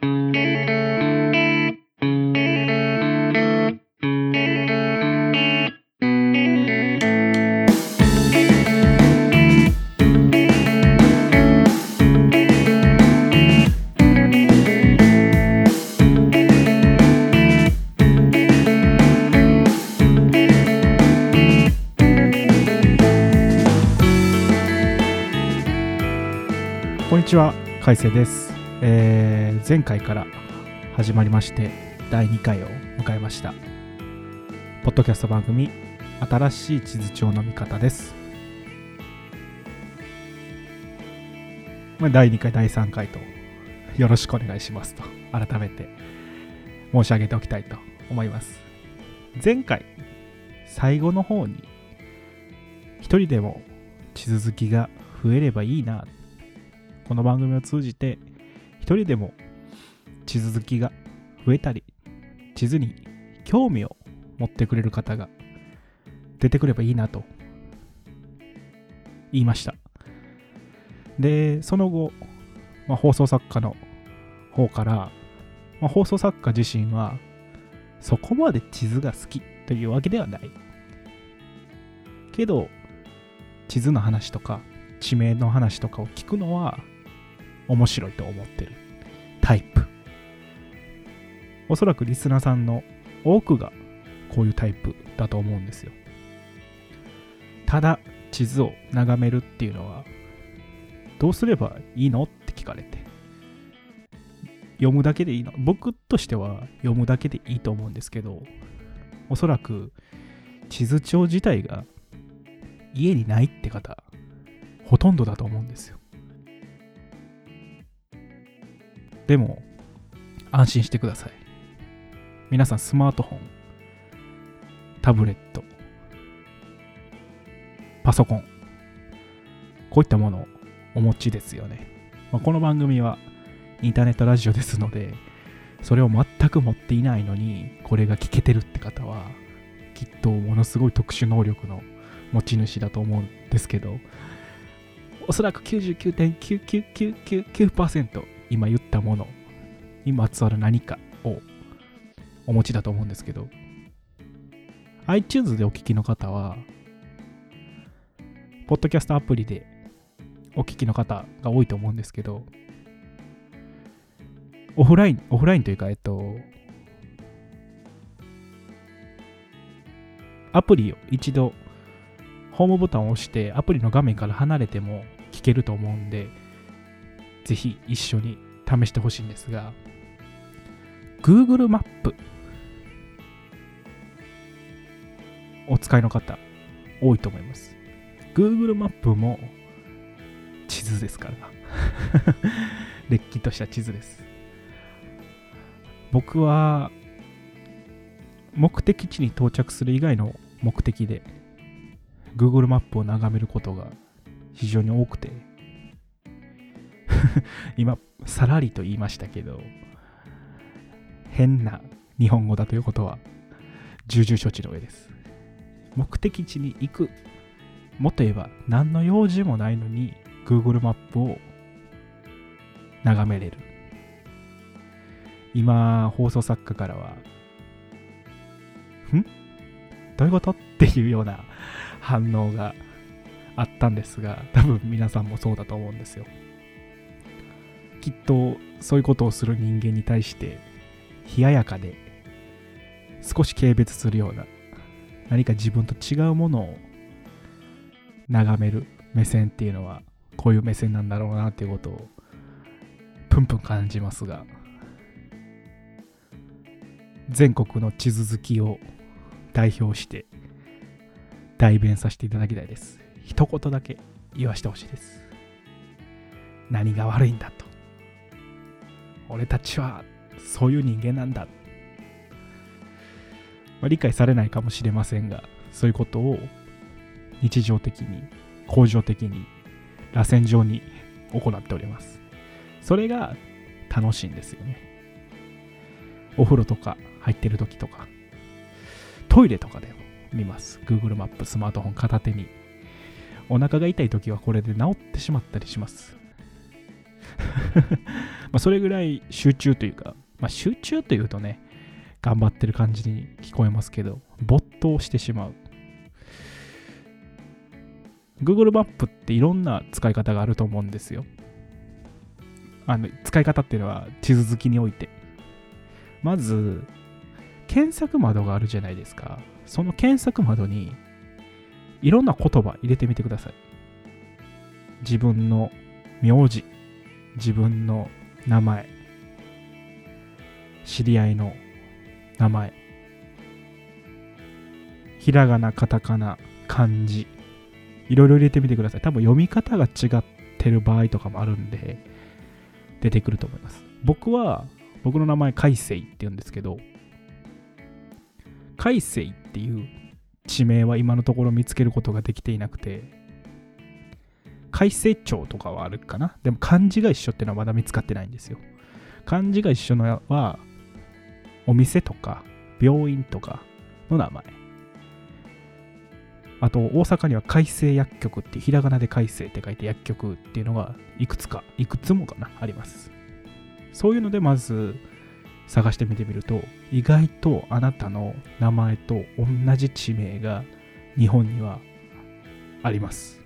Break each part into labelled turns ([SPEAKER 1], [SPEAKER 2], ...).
[SPEAKER 1] こんにちは、海星です、えー前回から始まりまして、第2回を迎えました。ポッドキャスト番組、新しい地図帳の見方です。まあ第2回、第3回と、よろしくお願いしますと、改めて申し上げておきたいと思います。前回、最後の方に、一人でも地図好きが増えればいいなこの番組を通じて一人でも地図好きが増えたり地図に興味を持ってくれる方が出てくればいいなと言いました。でその後、まあ、放送作家の方から、まあ、放送作家自身はそこまで地図が好きというわけではない。けど地図の話とか地名の話とかを聞くのは面白いと思ってるタイプ。おそらくリスナーさんの多くがこういうタイプだと思うんですよ。ただ地図を眺めるっていうのはどうすればいいのって聞かれて。読むだけでいいの。僕としては読むだけでいいと思うんですけどおそらく地図帳自体が家にないって方ほとんどだと思うんですよ。でも安心してください。皆さんスマートフォンタブレットパソコンこういったものをお持ちですよね、まあこの番組はインターネットラジオですのでそれを全く持っていないのにこれが聞けてるって方はきっとものすごい特殊能力の持ち主だと思うんですけどおそらく99.99999%今言ったものにまつわる何かをお持ちだと思うんですけど iTunes でお聞きの方はポッドキャストアプリでお聞きの方が多いと思うんですけどオフラインオフラインというかえっとアプリを一度ホームボタンを押してアプリの画面から離れても聞けると思うんでぜひ一緒に試してほしいんですが Google マップお使いの方多いと思います。Google マップも地図ですから。れっきとした地図です。僕は目的地に到着する以外の目的で Google マップを眺めることが非常に多くて 今さらりと言いましたけど変な日本語だということは重々承知の上です。目的地に行くもっと言えば何の用事もないのに Google マップを眺めれる。今放送作家からはん？どういうこと？っていうような反応があったんですが多分皆さんもそうだと思うんですよ。きっとそういうことをする人間に対して冷ややかで少し軽蔑するような何か自分と違うものを眺める目線っていうのはこういう目線なんだろうなっていうことをプンプン感じますが全国の地図好きを代表して代弁させていただきたいです。一言だけ言わせてほしいです。何が悪いんだと。俺たちはそういう人間なんだ、まあ理解されないかもしれませんがそういうことを日常的に恒常的に螺旋状に行っております。それが楽しいんですよね。お風呂とか入ってる時とかトイレとかでも見ます。Google マップスマートフォン片手に。お腹が痛い時はこれで治ってしまったりします。まあ、それぐらい集中というか、まあ、集中というとね、頑張ってる感じに聞こえますけど、没頭してしまう。Google マップっていろんな使い方があると思うんですよ。あの使い方っていうのは地図好きにおいて。まず、検索窓があるじゃないですか。その検索窓にいろんな言葉入れてみてください。自分の名字、自分の名前、知り合いの名前、ひらがな、カタカナ、漢字、いろいろ入れてみてください。多分読み方が違ってる場合とかもあるんで、出てくると思います。僕は、僕の名前、海星って言うんですけど、海星っていう地名は今のところ見つけることができていなくて、海星町とかはあるかな？でも漢字が一緒っていうのはまだ見つかってないんですよ。漢字が一緒のは、お店とか病院とかの名前。あと、大阪には海星薬局ってひらがなで海星って書いて薬局っていうのがいくつか、いくつもかな、あります。そういうので、まず探してみてみると、意外とあなたの名前と同じ地名が日本にはあります。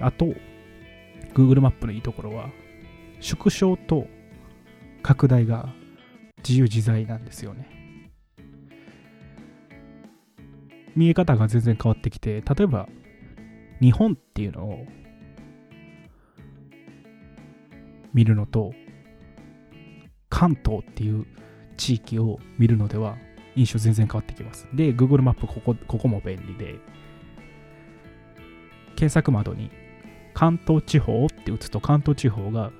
[SPEAKER 1] あと、Google マップのいいところは、縮小と拡大が自由自在なんですよね。見え方が全然変わってきて、例えば日本っていうのを見るのと、関東っていう地域を見るのでは印象全然変わってきます。で、Google マップここここも便利で、検索窓に関東地方って打つと関東地方が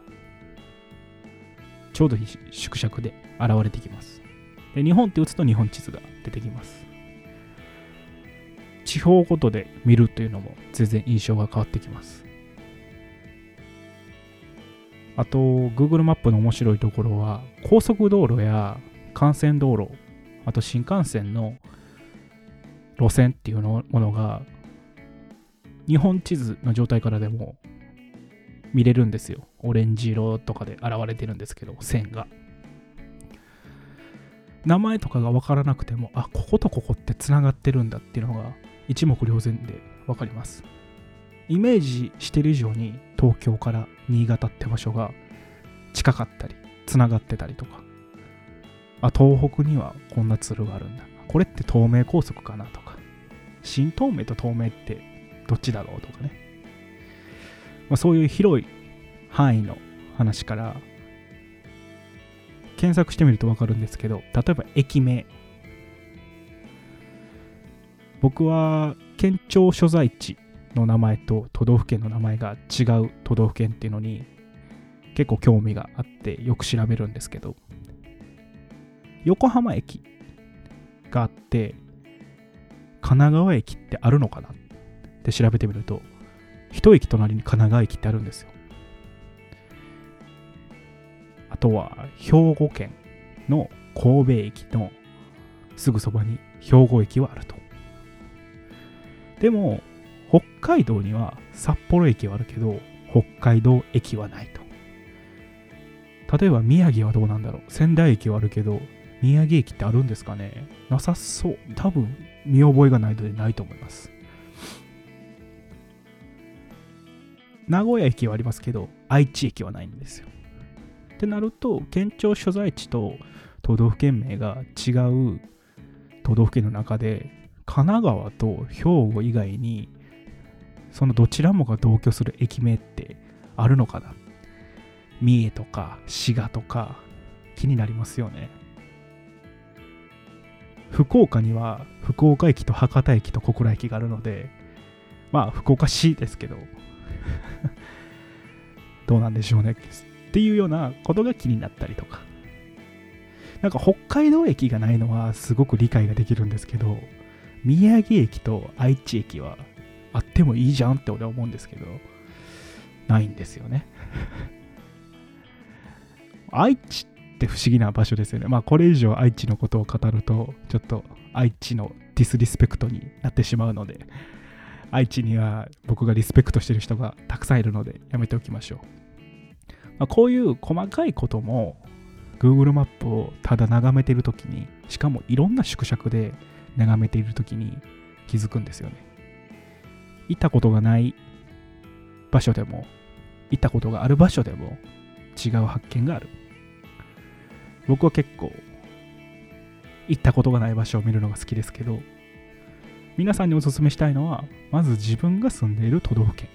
[SPEAKER 1] ちょうど縮尺で現れてきます。で日本って打つと日本地図が出てきます。地方ごとで見るというのも全然印象が変わってきます。あと、Google マップの面白いところは、高速道路や幹線道路、あと新幹線の路線っていうものが、日本地図の状態からでも見れるんですよ。オレンジ色とかで現れてるんですけど、線が。名前とかが分からなくても、あ、こことここってつながってるんだっていうのが一目瞭然で分かります。イメージしてる以上に東京から新潟って場所が近かったり、つながってたりとか。あ、東北にはこんなツルがあるんだ。これって東名高速かなとか。新東名と東名ってどっちだろうとかね。まあ、そういう広い範囲の話から検索してみると分かるんですけど例えば駅名僕は県庁所在地の名前と都道府県の名前が違う都道府県っていうのに結構興味があってよく調べるんですけど横浜駅があって神奈川駅ってあるのかなって調べてみると一駅隣に神奈川駅ってあるんですよ。あとは兵庫県の神戸駅のすぐそばに兵庫駅はあると。でも北海道には札幌駅はあるけど北海道駅はないと。例えば宮城はどうなんだろう仙台駅はあるけど宮城駅ってあるんですかねなさそう。多分見覚えがないのでないと思います。名古屋駅はありますけど、愛知駅はないんですよ。ってなると、県庁所在地と都道府県名が違う都道府県の中で、神奈川と兵庫以外に、そのどちらもが同居する駅名ってあるのかな三重とか滋賀とか気になりますよね。福岡には福岡駅と博多駅と小倉駅があるので、まあ福岡市ですけど、どうなんでしょうねっていうようなことが気になったりとか。なんか北海道駅がないのはすごく理解ができるんですけど、宮城駅と愛知駅はあってもいいじゃんって俺は思うんですけど、ないんですよね。愛知って不思議な場所ですよね。まあこれ以上愛知のことを語ると、ちょっと愛知のディスリスペクトになってしまうので、愛知には僕がリスペクトしてる人がたくさんいるのでやめておきましょう。まあ、こういう細かいことも Google マップをただ眺めてるときにしかもいろんな縮尺で眺めているときに気づくんですよね行ったことがない場所でも行ったことがある場所でも違う発見がある僕は結構行ったことがない場所を見るのが好きですけど皆さんにお勧めしたいのはまず自分が住んでいる都道府県。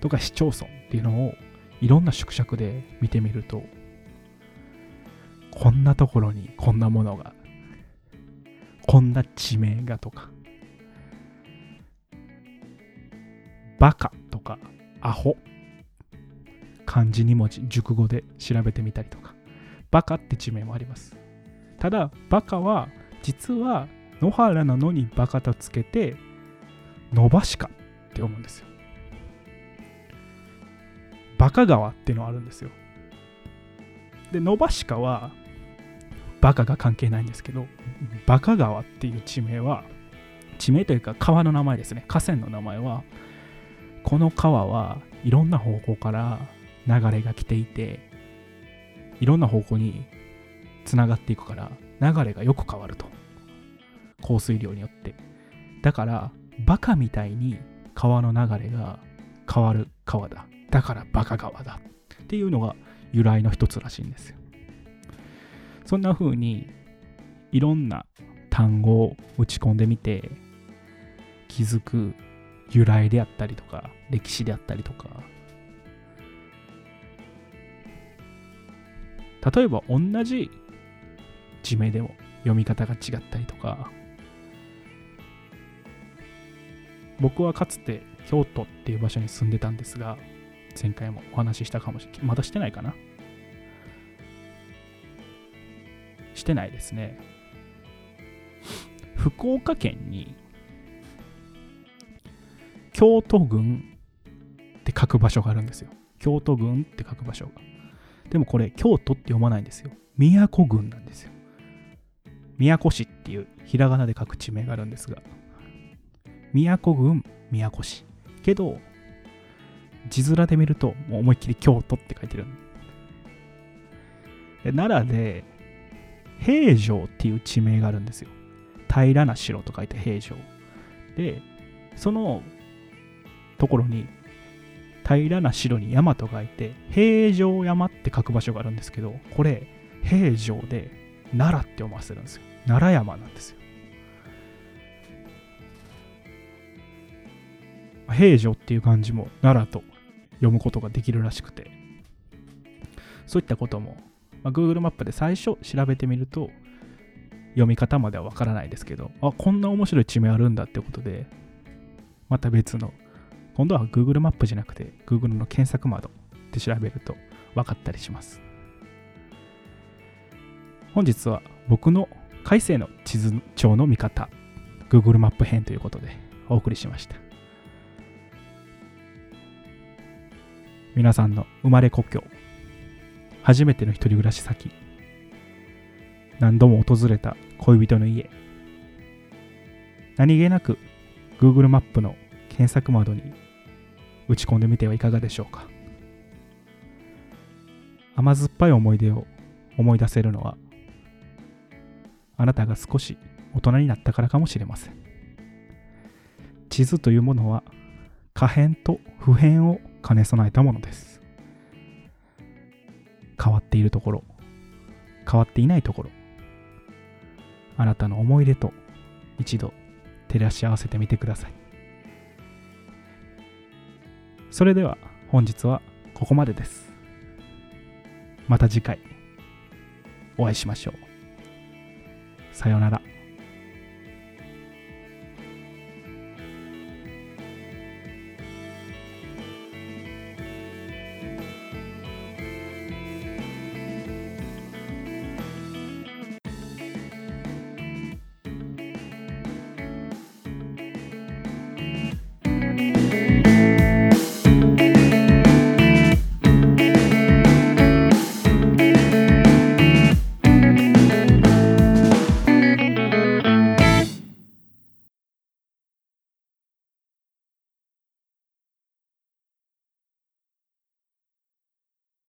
[SPEAKER 1] とか市町村っていうのをいろんな縮尺で見てみるとこんなところにこんなものがこんな地名がとかバカとかアホ漢字2文字熟語で調べてみたりとかバカって地名もあります。ただバカは実は野原なのにバカとつけて伸ばしかって思うんですよ。バカ川っていうのがあるんですよ。で伸ばしかはバカが関係ないんですけどバカ川っていう地名は地名というか川の名前ですね。河川の名前はこの川はいろんな方向から流れが来ていていろんな方向につながっていくから流れがよく変わると。降水量によって。だからバカみたいに川の流れが変わる川だ。だからバカ川だ。っていうのが由来の一つらしいんですよ。そんな風にいろんな単語を打ち込んでみて気づく由来であったりとか歴史であったりとか。例えば同じ地名でも読み方が違ったりとか僕はかつて京都っていう場所に住んでたんですが前回もお話ししたかもしれない。まだしてないかな？してないですね。福岡県に京都郡って書く場所があるんですよ。京都郡って書く場所が。でもこれ京都って読まないんですよ。宮古郡なんですよ。宮古市っていうひらがなで書く地名があるんですが宮古郡宮古市。けど字面で見るともう思いっきり京都って書いてる。で奈良で平城っていう地名があるんですよ。平らな城と書いて平城。でそのところに平らな城に山と書いて平城山って書く場所があるんですけどこれ平城で奈良って読ませるんですよ。奈良山なんですよ。平城っていう漢字も奈良と読むことができるらしくて。そういったことも、まあ、Google マップで最初調べてみると読み方まではわからないですけどあこんな面白い地名あるんだってことでまた別の今度は Google マップじゃなくて Google の検索窓で調べると分かったりします。本日は僕の改正の地図帳の見方 Google マップ編ということでお送りしました。皆さんの生まれ故郷。初めての一人暮らし先。何度も訪れた恋人の家。何気なく Google マップの検索窓に打ち込んでみてはいかがでしょうか。甘酸っぱい思い出を思い出せるのはあなたが少し大人になったからかもしれません。地図というものは可変と普遍を兼ね備えたものです。変わっているところ変わっていないところあなたの思い出と一度照らし合わせてみてください。それでは本日はここまでです。また次回お会いしましょう。さようなら。